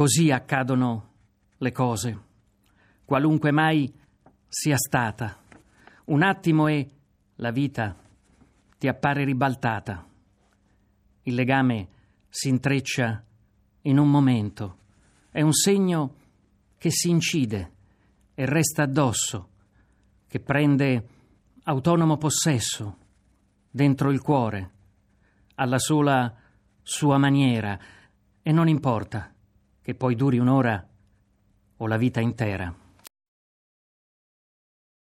Così accadono le cose, qualunque mai sia stata. Un attimo e la vita ti appare ribaltata. Il legame si intreccia in un momento. È un segno che si incide e resta addosso, che prende autonomo possesso dentro il cuore, alla sola sua maniera, e non importa che poi duri un'ora o la vita intera.